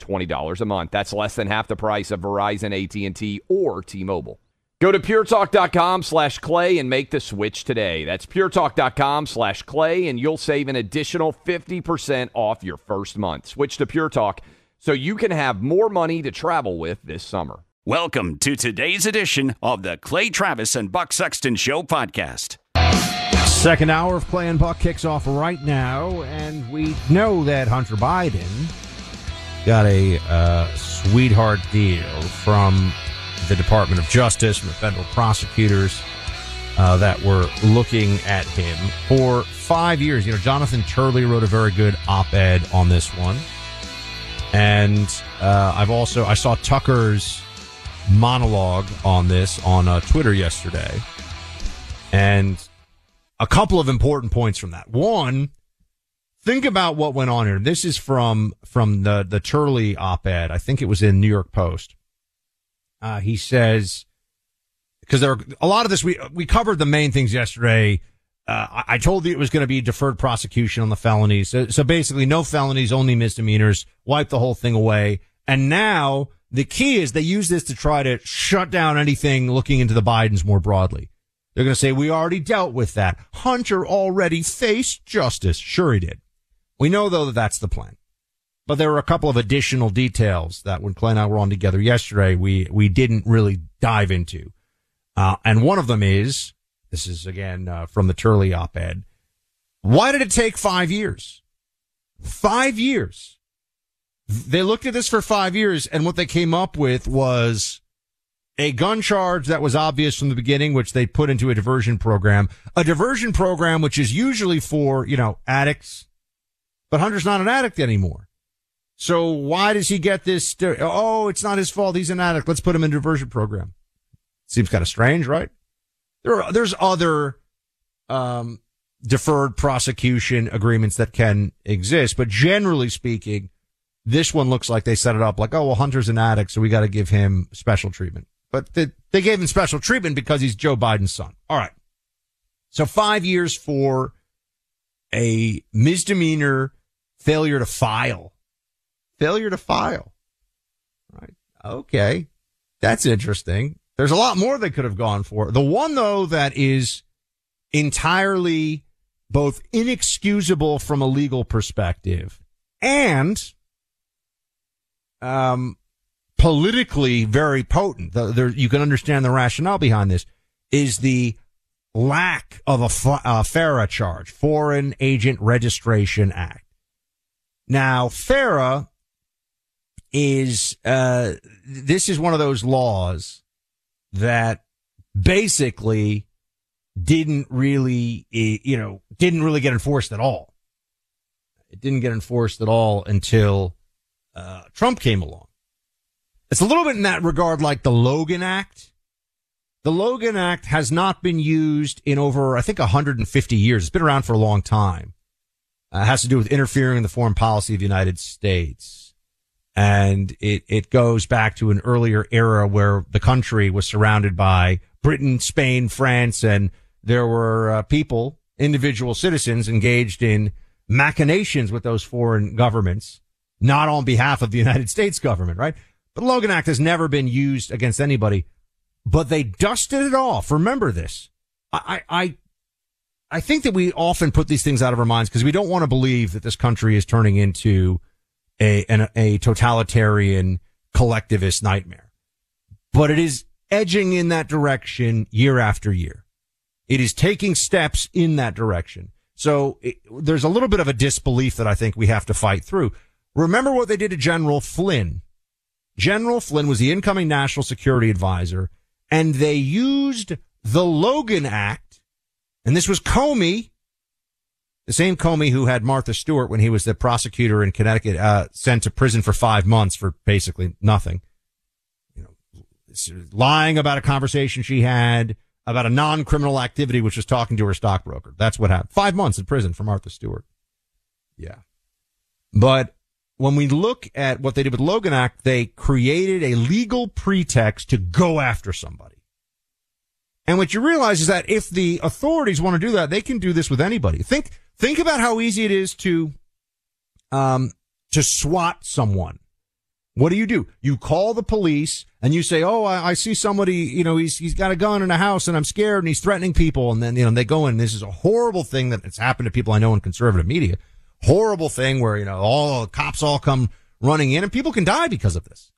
$20 a month. That's less than half the price of Verizon, AT&T, or T-Mobile. Go to puretalk.com slash clay and make the switch today. That's puretalk.com slash clay, and you'll save an additional 50% off your first month. Switch to Pure Talk so you can have more money to travel with this summer. Welcome to today's edition of the Clay Travis and Buck Sexton Show podcast. Second hour of Clay and Buck kicks off right now, and we know that Hunter Biden got a uh, sweetheart deal from the Department of Justice, from the federal prosecutors uh, that were looking at him for five years. You know, Jonathan Turley wrote a very good op-ed on this one, and uh, I've also I saw Tucker's monologue on this on uh, Twitter yesterday, and a couple of important points from that. One, think about what went on here. This is from from the the Turley op-ed. I think it was in New York Post. Uh, he says because there are a lot of this we we covered the main things yesterday. Uh, I, told you it was going to be deferred prosecution on the felonies. So, so basically, no felonies, only misdemeanors. Wipe the whole thing away. And now the key is they use this to try to shut down anything looking into the Bidens more broadly. They're going to say, we already dealt with that. Hunter already faced justice. Sure he did. We know though that that's the plan. But there were a couple of additional details that when Clay and I were on together yesterday, we, we didn't really dive into. Uh, and one of them is, this is again, uh, from the Turley op-ed. Why did it take five years? Five years. They looked at this for five years and what they came up with was a gun charge that was obvious from the beginning, which they put into a diversion program, a diversion program, which is usually for, you know, addicts, but Hunter's not an addict anymore. So why does he get this? Oh, it's not his fault. He's an addict. Let's put him in diversion program. Seems kind of strange, right? There are, there's other, um, deferred prosecution agreements that can exist, but generally speaking, this one looks like they set it up like, oh, well, Hunter's an addict, so we got to give him special treatment. But they, they gave him special treatment because he's Joe Biden's son. All right. So five years for a misdemeanor failure to file. Failure to file. Right. Okay. That's interesting. There's a lot more they could have gone for. The one though that is entirely both inexcusable from a legal perspective and um politically very potent. The, there, you can understand the rationale behind this is the lack of a uh, FARA charge, Foreign Agent Registration Act. Now, FARA is, uh, this is one of those laws that basically didn't really, you know, didn't really get enforced at all. It didn't get enforced at all until, uh, Trump came along. It's a little bit in that regard like the Logan Act. The Logan Act has not been used in over, I think, 150 years. It's been around for a long time. Uh, has to do with interfering in the foreign policy of the United States. And it, it goes back to an earlier era where the country was surrounded by Britain, Spain, France, and there were uh, people, individual citizens engaged in machinations with those foreign governments, not on behalf of the United States government, right? But Logan Act has never been used against anybody, but they dusted it off. Remember this. I, I, I think that we often put these things out of our minds because we don't want to believe that this country is turning into a, an, a totalitarian collectivist nightmare. But it is edging in that direction year after year. It is taking steps in that direction. So it, there's a little bit of a disbelief that I think we have to fight through. Remember what they did to General Flynn. General Flynn was the incoming national security advisor and they used the Logan Act. And this was Comey, the same Comey who had Martha Stewart when he was the prosecutor in Connecticut, uh, sent to prison for five months for basically nothing. You know, lying about a conversation she had about a non-criminal activity, which was talking to her stockbroker. That's what happened. Five months in prison for Martha Stewart. Yeah. But when we look at what they did with Logan Act, they created a legal pretext to go after somebody. And what you realize is that if the authorities want to do that, they can do this with anybody. Think, think about how easy it is to, um, to swat someone. What do you do? You call the police and you say, "Oh, I, I, see somebody. You know, he's he's got a gun in a house, and I'm scared, and he's threatening people." And then you know they go in. This is a horrible thing that it's happened to people I know in conservative media. Horrible thing where you know all cops all come running in, and people can die because of this.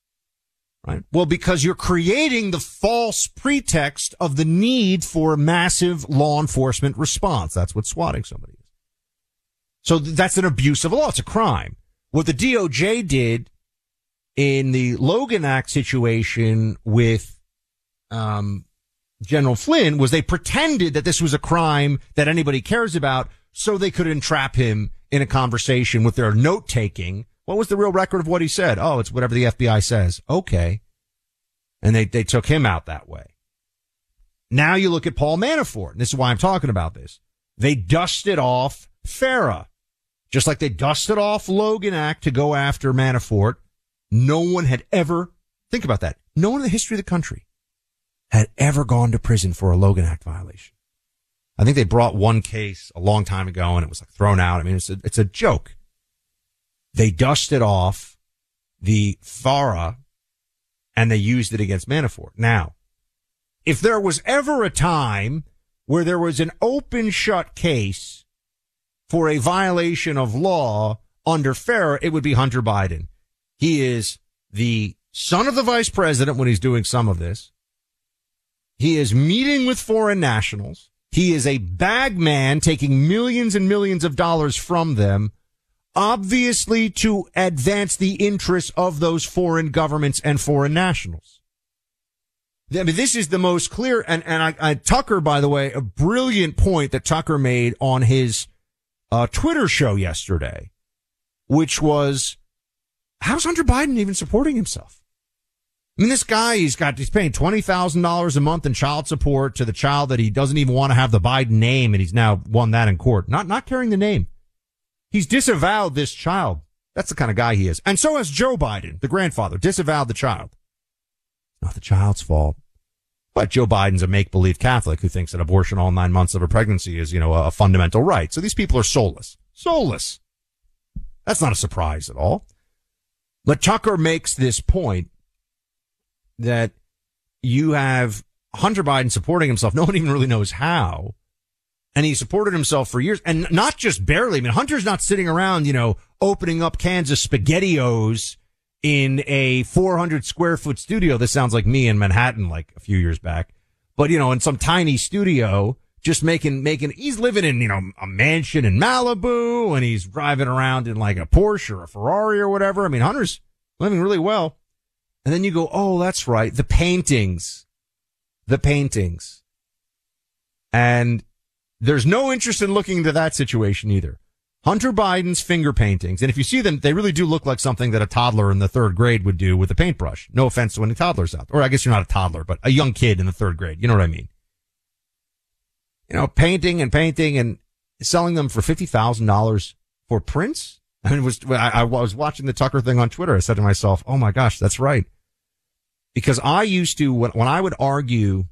Right? Well, because you're creating the false pretext of the need for a massive law enforcement response. That's what swatting somebody is. So that's an abuse of the law. It's a crime. What the DOJ did in the Logan Act situation with um, General Flynn was they pretended that this was a crime that anybody cares about so they could entrap him in a conversation with their note taking. What was the real record of what he said? Oh, it's whatever the FBI says. Okay. And they, they took him out that way. Now you look at Paul Manafort, and this is why I'm talking about this. They dusted off FARA, just like they dusted off Logan Act to go after Manafort. No one had ever, think about that. No one in the history of the country had ever gone to prison for a Logan Act violation. I think they brought one case a long time ago and it was like thrown out. I mean, it's a, it's a joke. They dusted off the FARA and they used it against Manafort. Now, if there was ever a time where there was an open shut case for a violation of law under FARA, it would be Hunter Biden. He is the son of the vice president when he's doing some of this. He is meeting with foreign nationals. He is a bag man taking millions and millions of dollars from them, obviously to advance the interests of those foreign governments and foreign nationals. I mean, this is the most clear, and, and I, I, Tucker, by the way, a brilliant point that Tucker made on his uh, Twitter show yesterday, which was How's Hunter Biden even supporting himself? I mean, this guy, he's got, he's paying $20,000 a month in child support to the child that he doesn't even want to have the Biden name. And he's now won that in court. Not, not carrying the name. He's disavowed this child. That's the kind of guy he is. And so has Joe Biden, the grandfather, disavowed the child. Not the child's fault. But Joe Biden's a make-believe Catholic who thinks that abortion all nine months of a pregnancy is, you know, a, fundamental right. So these people are soulless. Soulless. That's not a surprise at all. But Tucker makes this point that you have Hunter Biden supporting himself. No one even really knows how. And he supported himself for years and not just barely. I mean, Hunter's not sitting around, you know, opening up cans of SpaghettiOs in a 400 square foot studio. This sounds like me in Manhattan, like a few years back, but you know, in some tiny studio just making, making, he's living in, you know, a mansion in Malibu and he's driving around in like a Porsche or a Ferrari or whatever. I mean, Hunter's living really well. And then you go, oh, that's right. The paintings, the paintings. And there's no interest in looking into that situation either. Hunter Biden's finger paintings. And if you see them, they really do look like something that a toddler in the third grade would do with a paintbrush. No offense to any toddlers out there. Or I guess you're not a toddler, but a young kid in the third grade. You know what I mean? you know, painting and painting and selling them for $50,000 for prints? And was I, I was watching the Tucker thing on Twitter. I said to myself, "Oh my gosh, that's right." Because I used to when, when I would argue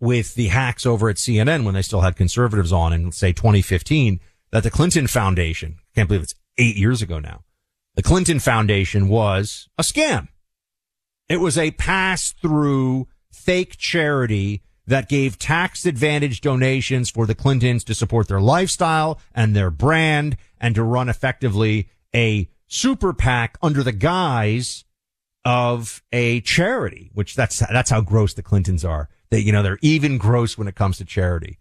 with the hacks over at CNN when they still had conservatives on in say 2015 that the Clinton Foundation, I can't believe it's eight years ago now, the Clinton Foundation was a scam. It was a pass through fake charity that gave tax advantage donations for the Clintons to support their lifestyle and their brand and to run effectively a super PAC under the guise of a charity, which that's, that's how gross the Clintons are. They, you know, they're even gross when it comes to charity.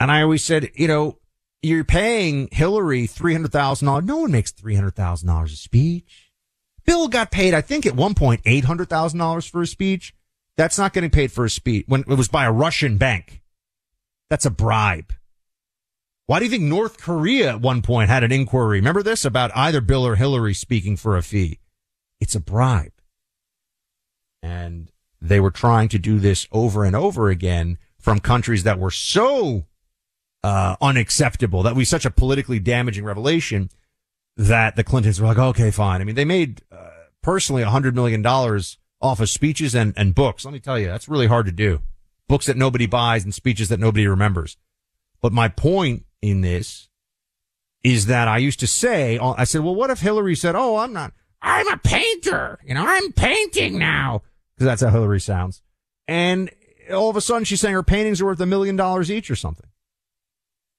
And I always said, you know, you're paying Hillary $300,000. No one makes $300,000 a speech. Bill got paid, I think at one point, $800,000 for a speech. That's not getting paid for a speech when it was by a Russian bank. That's a bribe. Why do you think North Korea at one point had an inquiry? Remember this about either Bill or Hillary speaking for a fee? It's a bribe. And they were trying to do this over and over again from countries that were so uh, unacceptable that was such a politically damaging revelation that the Clintons were like, okay, fine. I mean, they made uh, personally a hundred million dollars off of speeches and, and books. Let me tell you, that's really hard to do. Books that nobody buys and speeches that nobody remembers. But my point in this is that I used to say, I said, well, what if Hillary said, oh, I'm not, I'm a painter. You know, I'm painting now. Cause that's how Hillary sounds. And all of a sudden she's saying her paintings are worth a million dollars each or something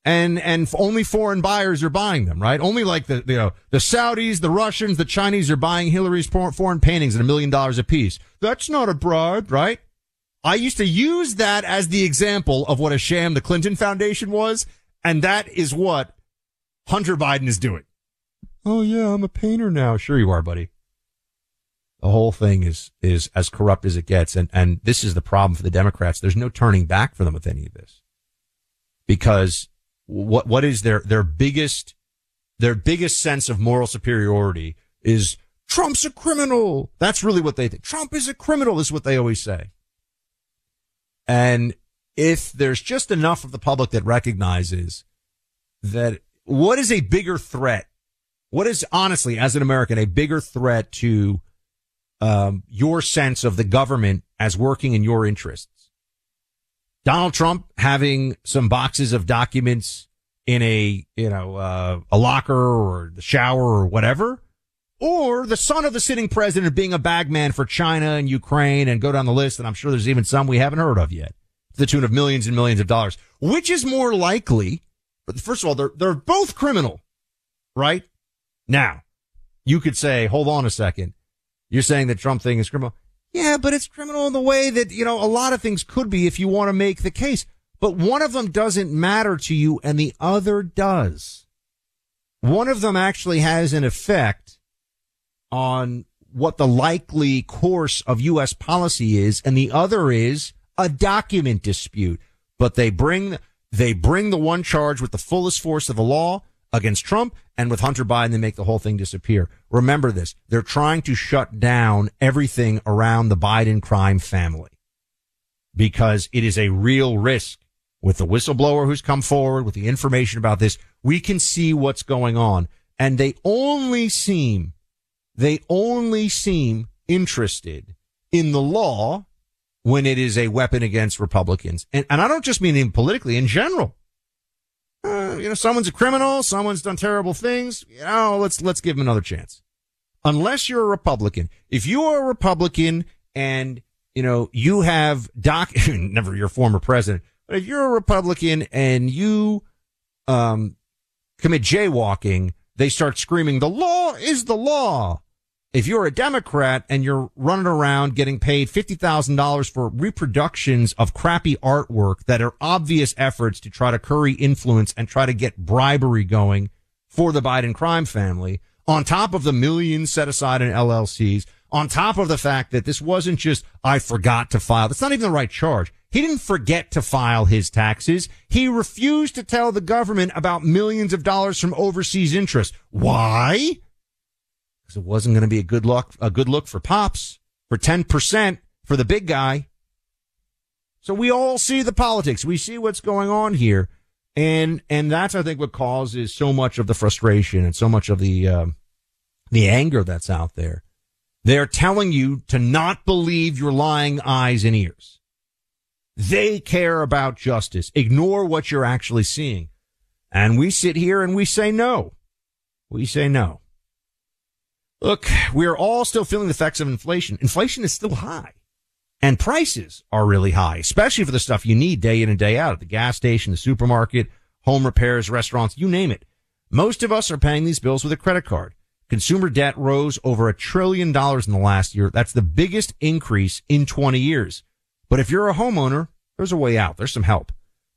and and only foreign buyers are buying them, right? Only like the you uh, know the Saudis, the Russians, the Chinese are buying Hillary's foreign paintings at a million dollars a piece. That's not a bribe, right? I used to use that as the example of what a sham the Clinton Foundation was, and that is what Hunter Biden is doing. Oh yeah, I'm a painter now. Sure you are, buddy. The whole thing is is as corrupt as it gets, and and this is the problem for the Democrats. There's no turning back for them with any of this because what what is their their biggest their biggest sense of moral superiority is Trump's a criminal. That's really what they think. Trump is a criminal is what they always say. And if there's just enough of the public that recognizes that what is a bigger threat? What is honestly, as an American, a bigger threat to um, your sense of the government as working in your interests? Donald Trump having some boxes of documents in a, you know, uh, a locker or the shower or whatever, or the son of the sitting president being a bagman for China and Ukraine and go down the list. And I'm sure there's even some we haven't heard of yet to the tune of millions and millions of dollars. Which is more likely? But first of all, they're, they're both criminal, right? Now, you could say, hold on a second. You're saying that Trump thing is criminal. Yeah, but it's criminal in the way that, you know, a lot of things could be if you want to make the case. But one of them doesn't matter to you and the other does. One of them actually has an effect on what the likely course of U.S. policy is, and the other is a document dispute. But they bring, they bring the one charge with the fullest force of the law against Trump and with Hunter Biden, they make the whole thing disappear. Remember this. They're trying to shut down everything around the Biden crime family because it is a real risk with the whistleblower who's come forward with the information about this. We can see what's going on and they only seem, they only seem interested in the law when it is a weapon against Republicans. And, and I don't just mean in politically, in general uh, you know, someone's a criminal, someone's done terrible things. You know, let's let's give him another chance. Unless you're a Republican, if you are a Republican and you know you have doc, never your former president, but if you're a Republican and you um commit jaywalking, they start screaming, "The law is the law." If you're a Democrat and you're running around getting paid $50,000 for reproductions of crappy artwork that are obvious efforts to try to curry influence and try to get bribery going for the Biden crime family, on top of the millions set aside in LLCs, on top of the fact that this wasn't just, I forgot to file. That's not even the right charge. He didn't forget to file his taxes. He refused to tell the government about millions of dollars from overseas interest. Why? Because it wasn't going to be a good look, a good look for Pops for 10% for the big guy. So we all see the politics. We see what's going on here. And, and that's, I think, what causes so much of the frustration and so much of the, um, the anger that's out there. They're telling you to not believe your lying eyes and ears. They care about justice. Ignore what you're actually seeing. And we sit here and we say no. We say no. Look, we're all still feeling the effects of inflation. Inflation is still high. And prices are really high, especially for the stuff you need day in and day out at the gas station, the supermarket, home repairs, restaurants, you name it. Most of us are paying these bills with a credit card. Consumer debt rose over a trillion dollars in the last year. That's the biggest increase in 20 years. But if you're a homeowner, there's a way out. There's some help.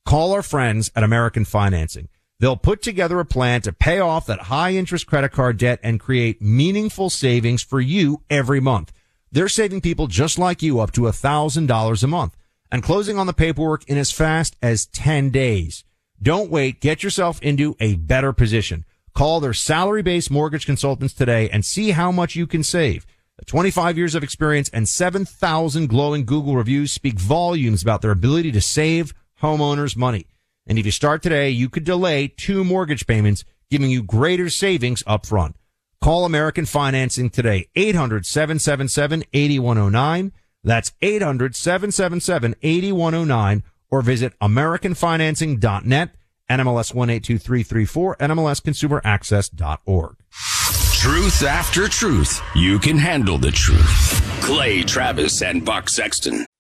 Call our friends at American Financing. They'll put together a plan to pay off that high interest credit card debt and create meaningful savings for you every month. They're saving people just like you up to a thousand dollars a month and closing on the paperwork in as fast as 10 days. Don't wait. Get yourself into a better position. Call their salary based mortgage consultants today and see how much you can save. 25 years of experience and 7,000 glowing Google reviews speak volumes about their ability to save homeowners money. And if you start today, you could delay two mortgage payments, giving you greater savings up front. Call American Financing today, 800-777-8109. That's 800-777-8109 or visit AmericanFinancing.net, NMLS 182334, NMLSConsumerAccess.org. Truth after truth. You can handle the truth. Clay Travis and Buck Sexton.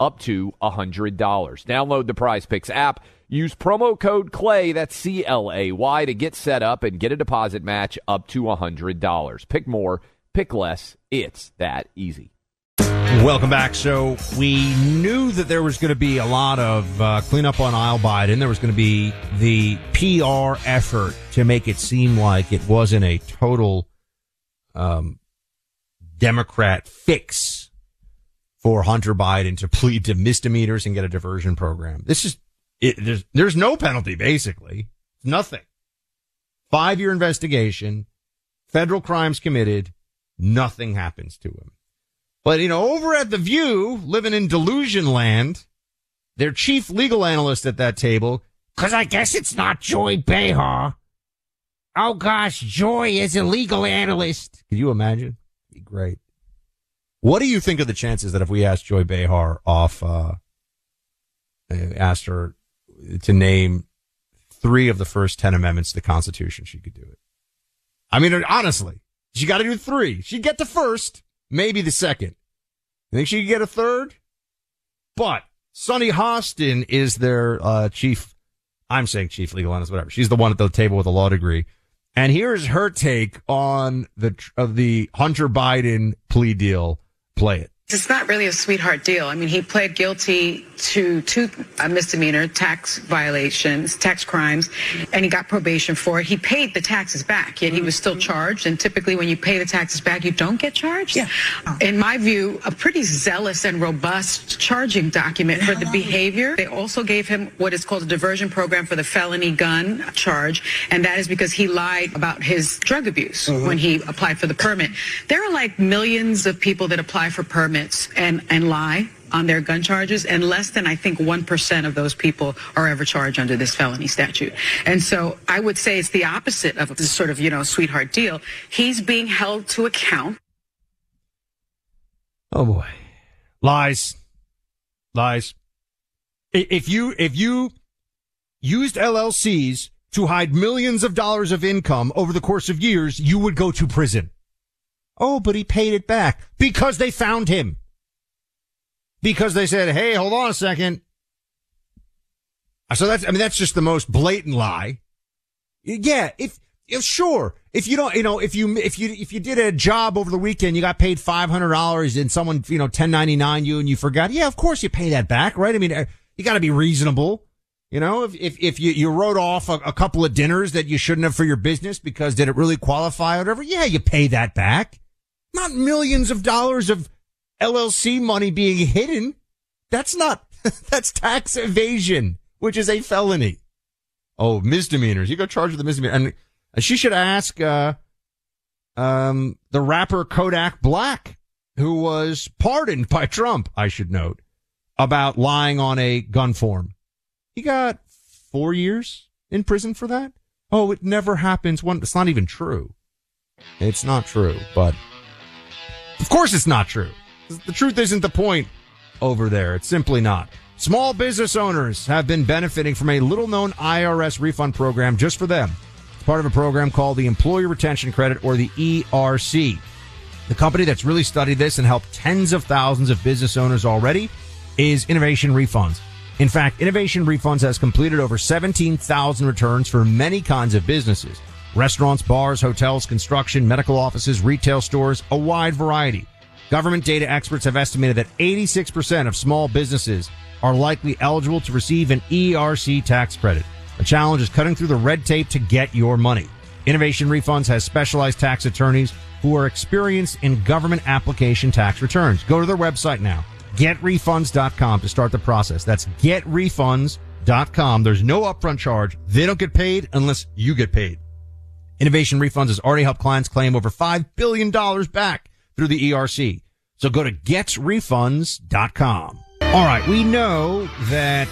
up to $100. Download the Prize Picks app. Use promo code CLAY, that's C L A Y, to get set up and get a deposit match up to $100. Pick more, pick less. It's that easy. Welcome back. So we knew that there was going to be a lot of uh, cleanup on aisle Biden. There was going to be the PR effort to make it seem like it wasn't a total um, Democrat fix for Hunter Biden to plead to misdemeanors and get a diversion program. This is it, there's there's no penalty basically, nothing. Five year investigation, federal crimes committed, nothing happens to him. But, you know, over at The View, living in delusion land, their chief legal analyst at that table, cause I guess it's not Joy Behar. Oh gosh, Joy is a legal analyst. Could you imagine? Be great. What do you think of the chances that if we asked Joy Behar off, uh, asked her to name three of the first 10 amendments to the Constitution, she could do it? I mean, honestly, she got to do three. She'd get the first maybe the second. You think she could get a third? But Sunny Hostin is their uh, chief. I'm saying chief legal analyst, whatever. She's the one at the table with a law degree. And here's her take on the of the Hunter Biden plea deal. Play it. It's not really a sweetheart deal. I mean, he pled guilty to two uh, misdemeanor tax violations, tax crimes, and he got probation for it. He paid the taxes back, yet he was still charged. And typically, when you pay the taxes back, you don't get charged. Yeah. In my view, a pretty zealous and robust charging document for the behavior. They also gave him what is called a diversion program for the felony gun charge, and that is because he lied about his drug abuse Mm-hmm. when he applied for the permit. There are like millions of people that apply for permits and, and lie on their gun charges, and less than I think 1% of those people are ever charged under this felony statute. And so I would say it's the opposite of this sort of, you know, sweetheart deal. He's being held to account. Oh boy. Lies. Lies. If you, if you used LLCs to hide millions of dollars of income over the course of years, you would go to prison. Oh, but he paid it back because they found him. Because they said, Hey, hold on a second. So that's, I mean, that's just the most blatant lie. Yeah. If, if sure, if you don't, you know, if you, if you, if you did a job over the weekend, you got paid $500 and someone, you know, 1099 you and you forgot. Yeah, of course you pay that back, right? I mean, uh, you got to be reasonable. You know, if, if, if you, you wrote off a, a couple of dinners that you shouldn't have for your business because did it really qualify or whatever? Yeah, you pay that back. Not millions of dollars of LLC money being hidden. That's not, that's tax evasion, which is a felony. Oh, misdemeanors. You go charged with a misdemeanor. And she should ask, uh, um, the rapper Kodak Black, who was pardoned by Trump, I should note, about lying on a gun form. He got four years in prison for that. Oh, it never happens. One, it's not even true. It's not true, but of course it's not true. The truth isn't the point over there. It's simply not. Small business owners have been benefiting from a little known IRS refund program just for them. It's part of a program called the Employee Retention Credit or the ERC. The company that's really studied this and helped tens of thousands of business owners already is Innovation Refunds. In fact, Innovation Refunds has completed over 17,000 returns for many kinds of businesses. Restaurants, bars, hotels, construction, medical offices, retail stores, a wide variety. Government data experts have estimated that 86% of small businesses are likely eligible to receive an ERC tax credit. The challenge is cutting through the red tape to get your money. Innovation Refunds has specialized tax attorneys who are experienced in government application tax returns. Go to their website now, getrefunds.com to start the process. That's getrefunds.com. There's no upfront charge. They don't get paid unless you get paid. Innovation Refunds has already helped clients claim over $5 billion back through the ERC. So go to getrefunds.com. All right. We know that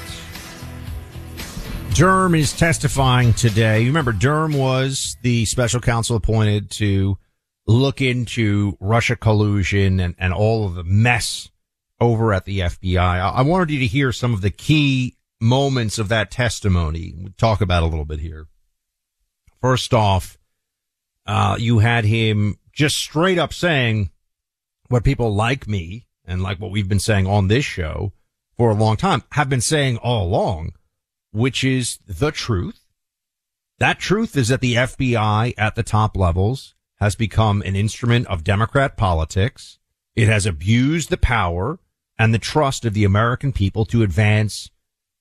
Durham is testifying today. You remember Durham was the special counsel appointed to look into Russia collusion and, and all of the mess over at the FBI. I, I wanted you to hear some of the key moments of that testimony. We'll talk about a little bit here. First off, uh, you had him just straight up saying what people like me and like what we've been saying on this show for a long time have been saying all along, which is the truth. That truth is that the FBI at the top levels has become an instrument of Democrat politics It has abused the power and the trust of the American people to advance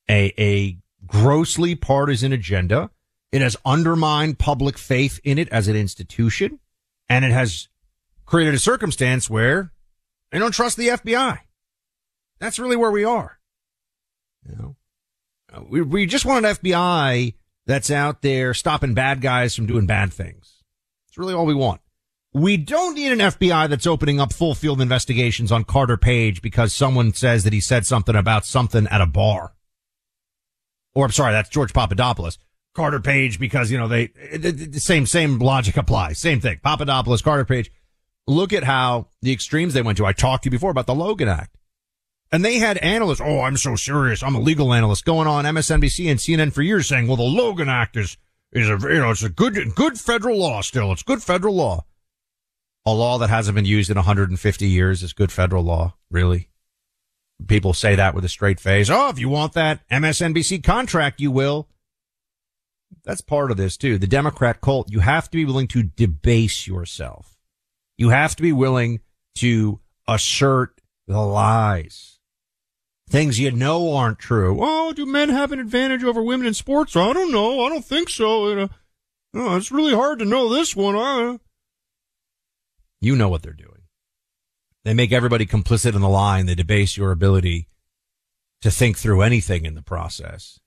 a, a grossly partisan agenda. It has undermined public faith in it as an institution and it has created a circumstance where they don't trust the FBI. That's really where we are. You know, uh, we, we just want an FBI that's out there stopping bad guys from doing bad things. It's really all we want. We don't need an FBI that's opening up full field investigations on Carter Page because someone says that he said something about something at a bar. Or I'm sorry, that's George Papadopoulos. Carter Page because, you know, they, the same, same logic applies. Same thing. Papadopoulos, Carter Page. Look at how the extremes they went to. I talked to you before about the Logan Act. And they had analysts. Oh, I'm so serious. I'm a legal analyst going on MSNBC and CNN for years saying, well, the Logan Act is, is a, you know, it's a good, good federal law still. It's good federal law. A law that hasn't been used in 150 years is good federal law. Really? People say that with a straight face. Oh, if you want that MSNBC contract, you will. That's part of this too. The Democrat cult, you have to be willing to debase yourself. You have to be willing to assert the lies things you know aren't true. Oh, do men have an advantage over women in sports? I don't know. I don't think so. Oh, it's really hard to know this one. Uh. You know what they're doing. They make everybody complicit in the line. They debase your ability to think through anything in the process.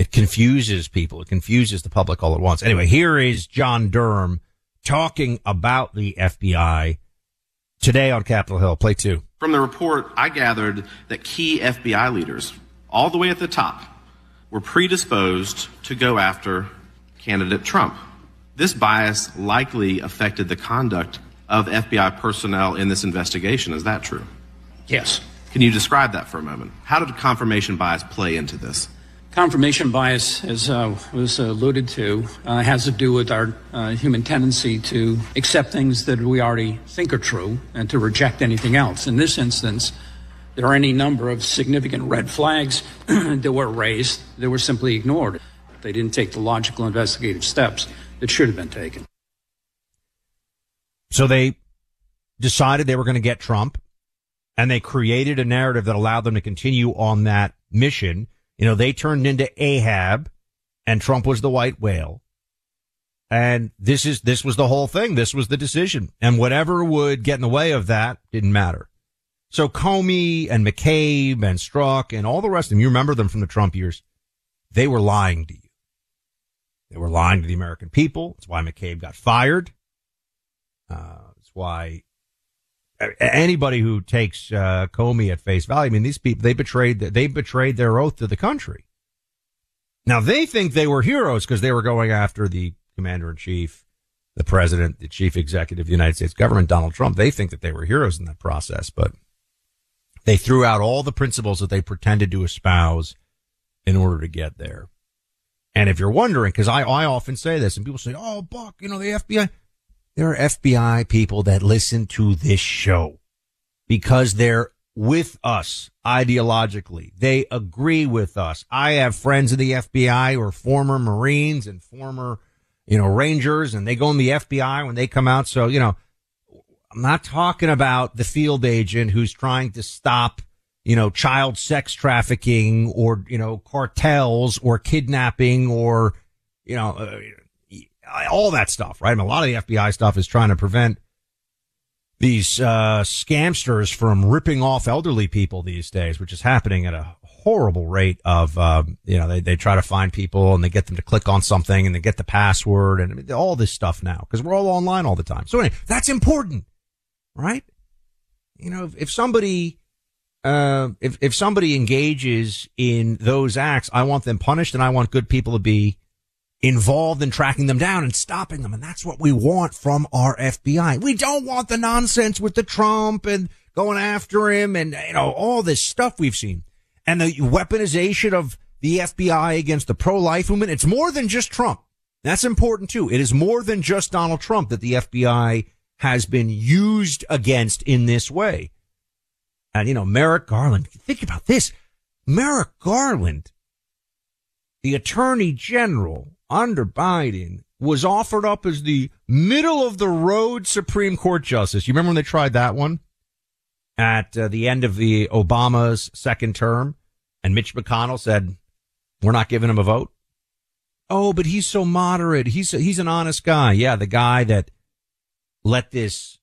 It confuses people. It confuses the public all at once. Anyway, here is John Durham talking about the FBI today on Capitol Hill. Play two. From the report, I gathered that key FBI leaders, all the way at the top, were predisposed to go after candidate Trump. This bias likely affected the conduct of FBI personnel in this investigation. Is that true? Yes. Can you describe that for a moment? How did confirmation bias play into this? Confirmation bias, as uh, was alluded to, uh, has to do with our uh, human tendency to accept things that we already think are true and to reject anything else. In this instance, there are any number of significant red flags that were raised that were simply ignored. They didn't take the logical investigative steps that should have been taken. So they decided they were going to get Trump and they created a narrative that allowed them to continue on that mission you know, they turned into Ahab and Trump was the white whale. And this is, this was the whole thing. This was the decision. And whatever would get in the way of that didn't matter. So Comey and McCabe and Strzok and all the rest of them, you remember them from the Trump years. They were lying to you. They were lying to the American people. That's why McCabe got fired. Uh, why anybody who takes uh, Comey at face value, I mean, these people they betrayed they betrayed their oath to the country. Now they think they were heroes because they were going after the commander in chief, the president, the chief executive of the United States government, Donald Trump. They think that they were heroes in that process, but they threw out all the principles that they pretended to espouse in order to get there. And if you're wondering, because I, I often say this, and people say, "Oh, Buck, you know the FBI." There are FBI people that listen to this show because they're with us ideologically. They agree with us. I have friends in the FBI or former Marines and former, you know, Rangers and they go in the FBI when they come out. So, you know, I'm not talking about the field agent who's trying to stop, you know, child sex trafficking or, you know, cartels or kidnapping or, you know, uh, all that stuff, right? I mean, a lot of the FBI stuff is trying to prevent these uh, scamsters from ripping off elderly people these days, which is happening at a horrible rate of, um, you know, they, they try to find people and they get them to click on something and they get the password and I mean, all this stuff now because we're all online all the time. So anyway, that's important, right? You know, if, if somebody, uh, if, if somebody engages in those acts, I want them punished and I want good people to be involved in tracking them down and stopping them. And that's what we want from our FBI. We don't want the nonsense with the Trump and going after him and, you know, all this stuff we've seen and the weaponization of the FBI against the pro-life movement. It's more than just Trump. That's important too. It is more than just Donald Trump that the FBI has been used against in this way. And, you know, Merrick Garland, think about this. Merrick Garland, the attorney general under Biden was offered up as the middle of the road Supreme Court justice. You remember when they tried that one? at uh, the end of the Obama's second term, and Mitch McConnell said, "We're not giving him a vote." Oh, but he's so moderate. He's he's an honest guy. Yeah, the guy that let this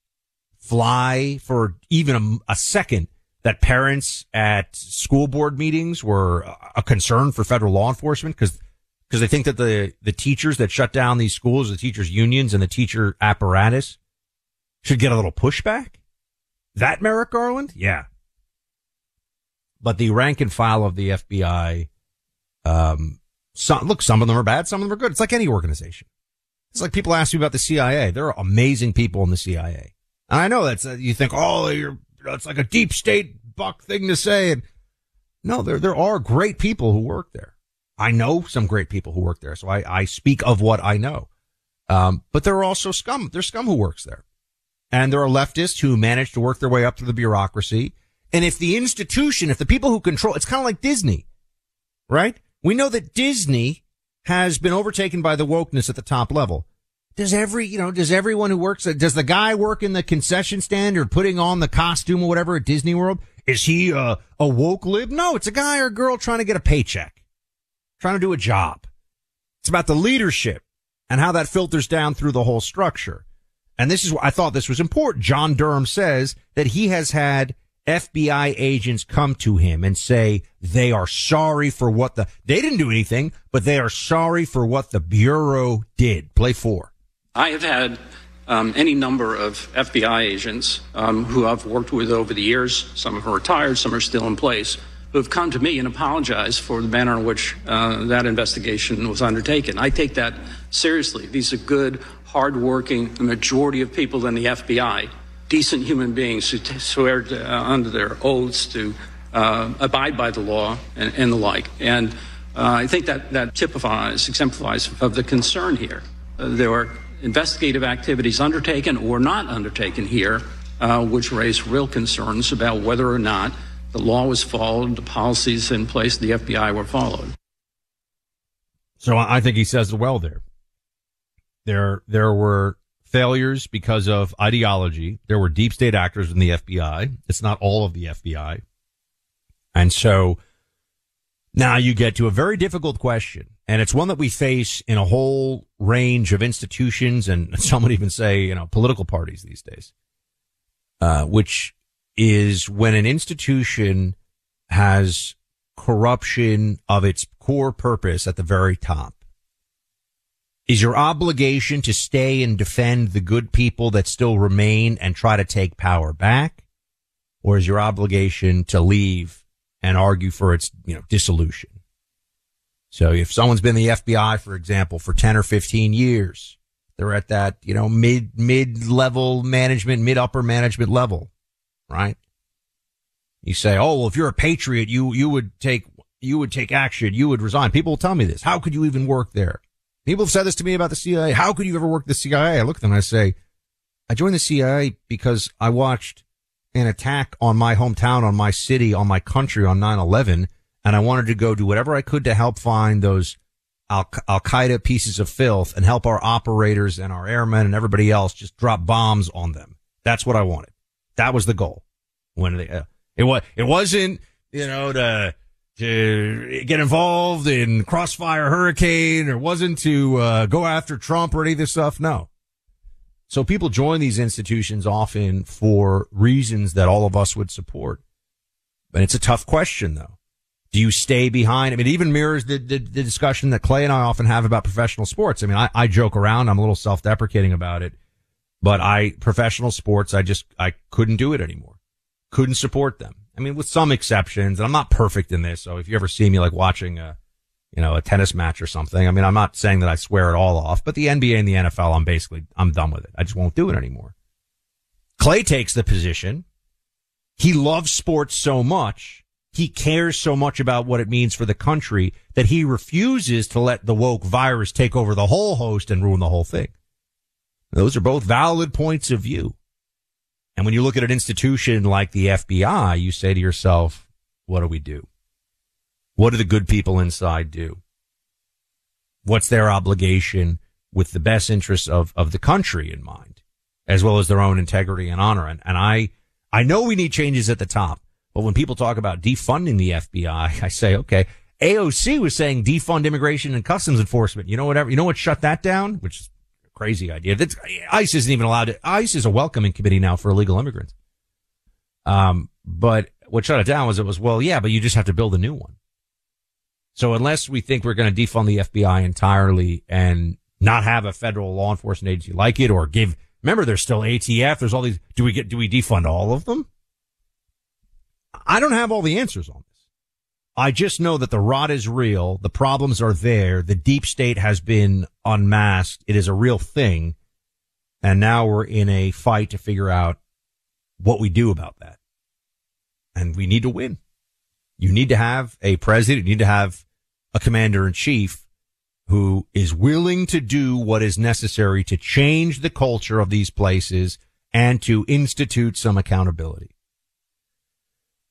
fly for even a, a second that parents at school board meetings were a concern for federal law enforcement because because they think that the the teachers that shut down these schools, the teachers unions and the teacher apparatus should get a little pushback. That Merrick Garland, yeah. But the rank and file of the FBI, um, some, look, some of them are bad, some of them are good. It's like any organization. It's like people ask me about the CIA. There are amazing people in the CIA. And I know that's, uh, you think, oh, you're, it's like a deep state buck thing to say. And no, there, there are great people who work there. I know some great people who work there. So I, I speak of what I know. Um, but there are also scum. There's scum who works there. And there are leftists who manage to work their way up through the bureaucracy. And if the institution, if the people who control, it's kind of like Disney, right? We know that Disney has been overtaken by the wokeness at the top level. Does every, you know, does everyone who works, does the guy work in the concession stand or putting on the costume or whatever at Disney World? Is he a, a woke lib? No, it's a guy or a girl trying to get a paycheck, trying to do a job. It's about the leadership and how that filters down through the whole structure. And this is what I thought this was important. John Durham says that he has had FBI agents come to him and say they are sorry for what the, they didn't do anything, but they are sorry for what the Bureau did. Play four. I have had um, any number of FBI agents um, who I've worked with over the years. Some of them are retired, some are still in place, who have come to me and apologized for the manner in which uh, that investigation was undertaken. I take that seriously. These are good, hardworking, the majority of people in the FBI, decent human beings who t- swear to, uh, under their oaths to uh, abide by the law and, and the like. And uh, I think that, that typifies, exemplifies of the concern here. Uh, there are investigative activities undertaken or not undertaken here, uh, which raise real concerns about whether or not the law was followed, the policies in place, the FBI were followed. So I think he says it well there. There, there were failures because of ideology. There were deep state actors in the FBI. It's not all of the FBI. And so now you get to a very difficult question. And it's one that we face in a whole range of institutions and some would even say, you know, political parties these days. Uh, which is when an institution has corruption of its core purpose at the very top is your obligation to stay and defend the good people that still remain and try to take power back? Or is your obligation to leave and argue for its, you know, dissolution? So if someone's been the FBI, for example, for 10 or 15 years, they're at that, you know, mid, mid level management, mid upper management level, right? You say, oh, well, if you're a patriot, you, you would take, you would take action. You would resign. People will tell me this. How could you even work there? People have said this to me about the CIA. How could you ever work the CIA? I look at them and I say, I joined the CIA because I watched an attack on my hometown, on my city, on my country on 9-11. And I wanted to go do whatever I could to help find those Al, Al Qaeda pieces of filth and help our operators and our airmen and everybody else just drop bombs on them. That's what I wanted. That was the goal. When they, uh, it was, it wasn't, you know, to, to get involved in crossfire hurricane or wasn't to uh, go after Trump or any of this stuff. No. So people join these institutions often for reasons that all of us would support. But it's a tough question though. Do you stay behind? I mean, it even mirrors the, the, the discussion that Clay and I often have about professional sports. I mean, I, I joke around. I'm a little self-deprecating about it, but I, professional sports, I just, I couldn't do it anymore. Couldn't support them. I mean, with some exceptions, and I'm not perfect in this. So if you ever see me like watching a, you know, a tennis match or something, I mean, I'm not saying that I swear it all off, but the NBA and the NFL, I'm basically, I'm done with it. I just won't do it anymore. Clay takes the position. He loves sports so much. He cares so much about what it means for the country that he refuses to let the woke virus take over the whole host and ruin the whole thing. Those are both valid points of view. And when you look at an institution like the FBI, you say to yourself, what do we do? What do the good people inside do? What's their obligation with the best interests of, of the country in mind, as well as their own integrity and honor? And, and I, I know we need changes at the top, but when people talk about defunding the FBI, I say, okay, AOC was saying defund immigration and customs enforcement. You know whatever. You know what shut that down? Which crazy idea. That's, ICE isn't even allowed to. ICE is a welcoming committee now for illegal immigrants. Um, but what shut it down was it was well, yeah, but you just have to build a new one. So unless we think we're going to defund the FBI entirely and not have a federal law enforcement agency like it, or give remember there's still ATF. There's all these. Do we get? Do we defund all of them? I don't have all the answers on. I just know that the rot is real. The problems are there. The deep state has been unmasked. It is a real thing. And now we're in a fight to figure out what we do about that. And we need to win. You need to have a president. You need to have a commander in chief who is willing to do what is necessary to change the culture of these places and to institute some accountability.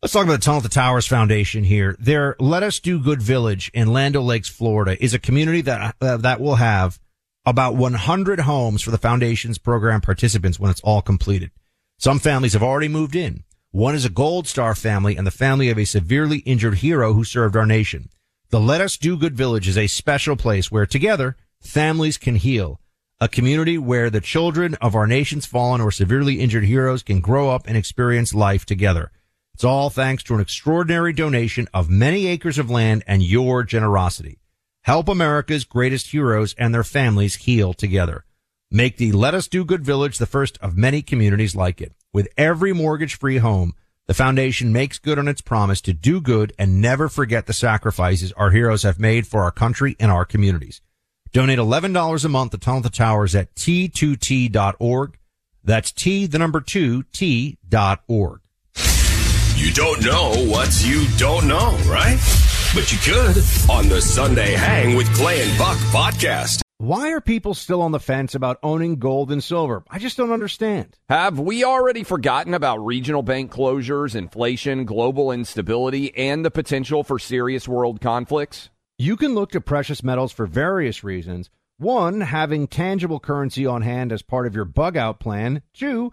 Let's talk about the Tunnel to Towers Foundation here. Their Let Us Do Good Village in Land Lakes, Florida is a community that, uh, that will have about 100 homes for the foundation's program participants when it's all completed. Some families have already moved in. One is a Gold Star family and the family of a severely injured hero who served our nation. The Let Us Do Good Village is a special place where together families can heal. A community where the children of our nation's fallen or severely injured heroes can grow up and experience life together. It's all thanks to an extraordinary donation of many acres of land and your generosity. Help America's greatest heroes and their families heal together. Make the Let Us Do Good Village the first of many communities like it. With every mortgage free home, the foundation makes good on its promise to do good and never forget the sacrifices our heroes have made for our country and our communities. Donate $11 a month to Tunnel to Towers at t2t.org. That's T, the number two, T dot org. You don't know what you don't know, right? But you could on the Sunday Hang with Clay and Buck podcast. Why are people still on the fence about owning gold and silver? I just don't understand. Have we already forgotten about regional bank closures, inflation, global instability, and the potential for serious world conflicts? You can look to precious metals for various reasons. One, having tangible currency on hand as part of your bug out plan. Two,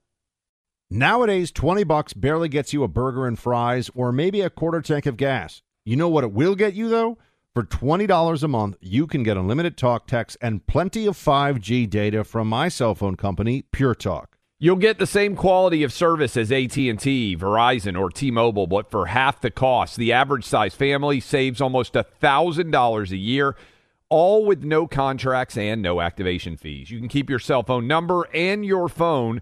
Nowadays, 20 bucks barely gets you a burger and fries or maybe a quarter tank of gas. You know what it will get you though? For $20 a month, you can get unlimited talk, text, and plenty of 5G data from my cell phone company, Pure Talk. You'll get the same quality of service as AT&T, Verizon, or T-Mobile, but for half the cost. The average size family saves almost $1,000 a year, all with no contracts and no activation fees. You can keep your cell phone number and your phone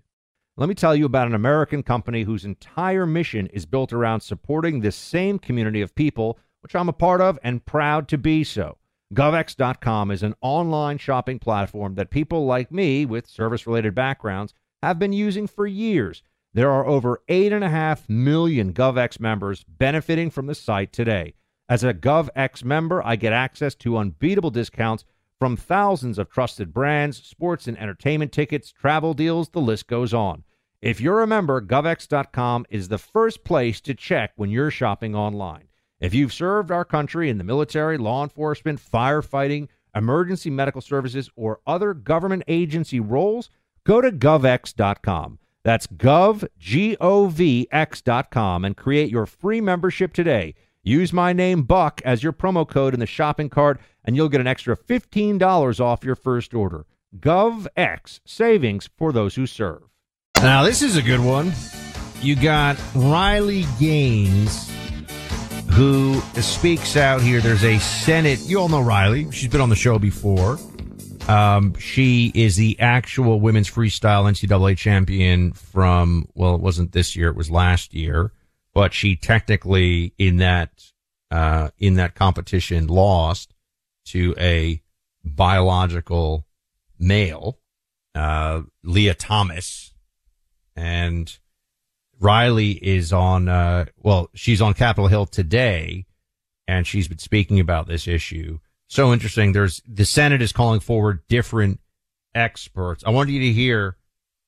Let me tell you about an American company whose entire mission is built around supporting this same community of people, which I'm a part of and proud to be so. GovX.com is an online shopping platform that people like me with service related backgrounds have been using for years. There are over 8.5 million GovX members benefiting from the site today. As a GovX member, I get access to unbeatable discounts from thousands of trusted brands, sports and entertainment tickets, travel deals, the list goes on. If you're a member, GovX.com is the first place to check when you're shopping online. If you've served our country in the military, law enforcement, firefighting, emergency medical services, or other government agency roles, Go to govx.com. That's gov, G-O-V-X dot com and create your free membership today. Use my name, Buck, as your promo code in the shopping cart, and you'll get an extra $15 off your first order. GovX, savings for those who serve. Now, this is a good one. You got Riley Gaines, who speaks out here. There's a Senate. You all know Riley. She's been on the show before. Um, she is the actual women's freestyle NCAA champion from, well, it wasn't this year. It was last year, but she technically in that, uh, in that competition lost to a biological male, uh, Lia Thomas. And Riley is on, uh, well, she's on Capitol Hill today and she's been speaking about this issue. So interesting. There's the Senate is calling forward different experts. I want you to hear,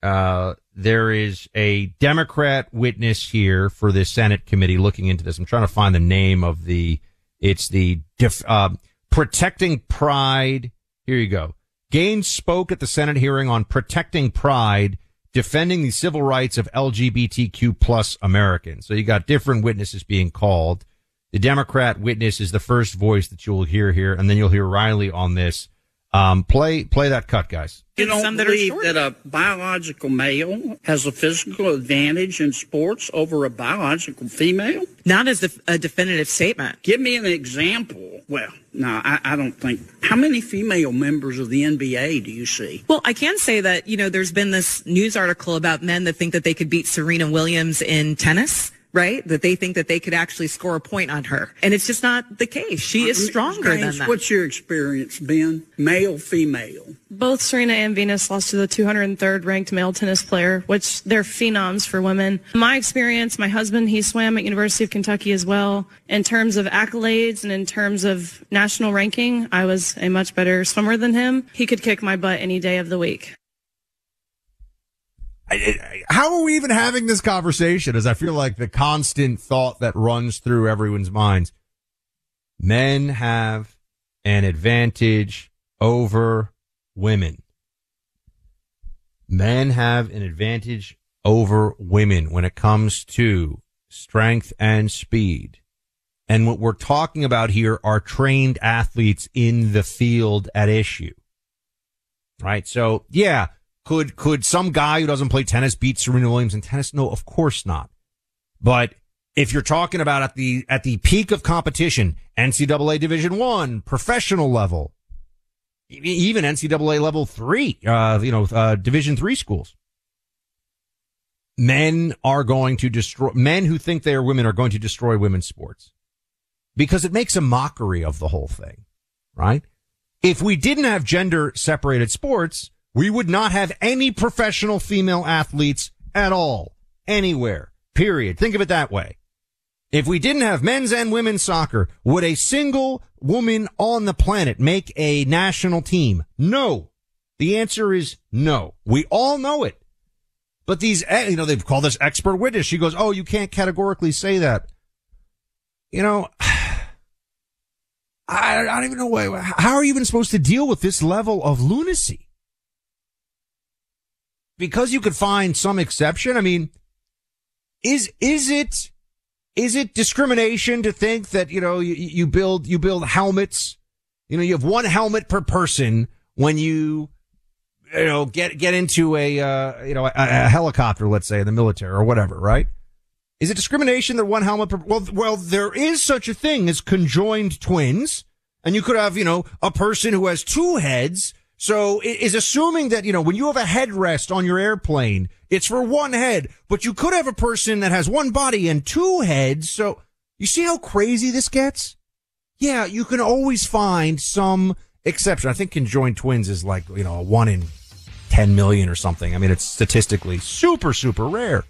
uh, there is a Democrat witness here for this Senate committee looking into this. I'm trying to find the name of the, it's the, def, uh, protecting pride. Here you go. Gaines spoke at the Senate hearing on protecting pride, defending the civil rights of LGBTQ plus Americans. So you got different witnesses being called. The Democrat witness is the first voice that you'll hear here, and then you'll hear Riley on this. Um, play, play that cut, guys. You don't believe that a biological male has a physical advantage in sports over a biological female? Not as a definitive statement. Give me an example. Well, no, I, I, don't think. How many female members of the NBA do you see? Well, I can say that, you know, there's been this news article about men that think that they could beat Serena Williams in tennis right? That they think that they could actually score a point on her. And it's just not the case. She is uh, stronger James, than that. What's your experience been? Male, female? Both Serena and Venus lost to the 203rd ranked male tennis player, which they're phenoms for women. My experience, my husband, he swam at University of Kentucky as well. In terms of accolades and in terms of national ranking, I was a much better swimmer than him. He could kick my butt any day of the week. How are we even having this conversation? As I feel like the constant thought that runs through everyone's minds. Men have an advantage over women. Men have an advantage over women when it comes to strength and speed. And what we're talking about here are trained athletes in the field at issue. Right? So yeah, could could some guy who doesn't play tennis beat Serena Williams in tennis? No, of course not. But if you're talking about at the at the peak of competition, NCAA Division One, professional level, even NCAA level three, uh, you know, uh, Division three schools, men are going to destroy. Men who think they are women are going to destroy women's sports because it makes a mockery of the whole thing, right? If we didn't have gender separated sports, we would not have any professional female athletes at all, anywhere, period. Think of it that way. If we didn't have men's and women's soccer, would a single woman on the planet make a national team? No. The answer is no. We all know it. But these, eh, you know, they've called this expert witness. She goes, Oh, you can't categorically say that. You know, I, I don't even know why, how are you even supposed to deal with this level of lunacy? Because you could find some exception. I mean, is, is it, is it discrimination to think that, you know, you, you build, you build helmets, you know, you have one helmet per person when you, you know, get, get into a, uh, you know, a, a helicopter, let's say in the military or whatever, right? Is it discrimination that one helmet per, well, well, there is such a thing as conjoined twins. And you could have, you know, a person who has two heads so it is assuming that, you know, when you have a headrest on your airplane, it's for one head, but you could have a person that has one body and two heads. So you see how crazy this gets? Yeah, you can always find some exception. I think conjoined twins is like, you know, a one in 10 million or something. I mean, it's statistically super, super rare.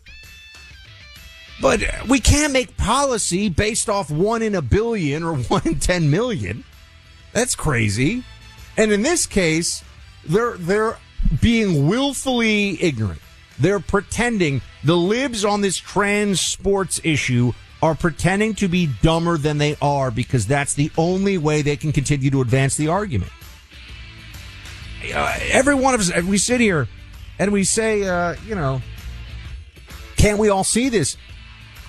But we can't make policy based off one in a billion or one in 10 million. That's crazy. And in this case, they're they're being willfully ignorant. They're pretending the libs on this trans sports issue are pretending to be dumber than they are because that's the only way they can continue to advance the argument. Uh, every one of us, we sit here and we say, uh, you know, can't we all see this?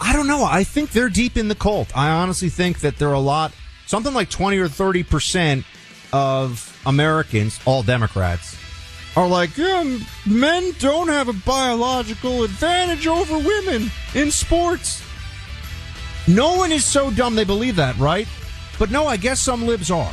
I don't know. I think they're deep in the cult. I honestly think that there are a lot, something like 20 or 30% of Americans, all Democrats, are like, yeah, men don't have a biological advantage over women in sports. No one is so dumb they believe that, right? But no, I guess some libs are.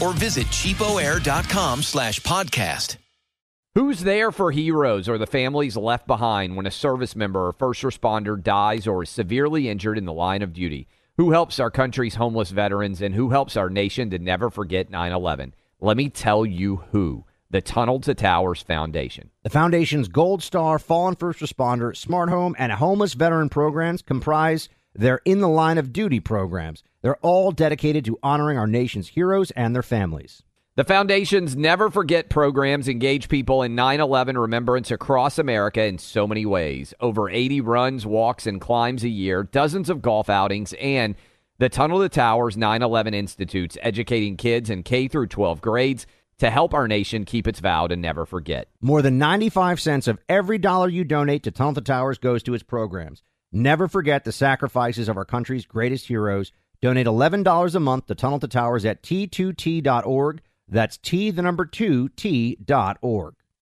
or visit cheapoair.com slash podcast. Who's there for heroes or the families left behind when a service member or first responder dies or is severely injured in the line of duty? Who helps our country's homeless veterans and who helps our nation to never forget 9 11? Let me tell you who the Tunnel to Towers Foundation. The Foundation's Gold Star, Fallen First Responder, Smart Home, and Homeless Veteran programs comprise their In the Line of Duty programs. They're all dedicated to honoring our nation's heroes and their families. The Foundation's Never Forget programs engage people in 9 11 remembrance across America in so many ways. Over 80 runs, walks, and climbs a year, dozens of golf outings, and the Tunnel to Towers 9 11 Institutes, educating kids in K through 12 grades to help our nation keep its vow to never forget. More than 95 cents of every dollar you donate to Tunnel to Towers goes to its programs. Never forget the sacrifices of our country's greatest heroes. Donate $11 a month to Tunnel to Towers at t2t.org. That's T, the number two, T dot org.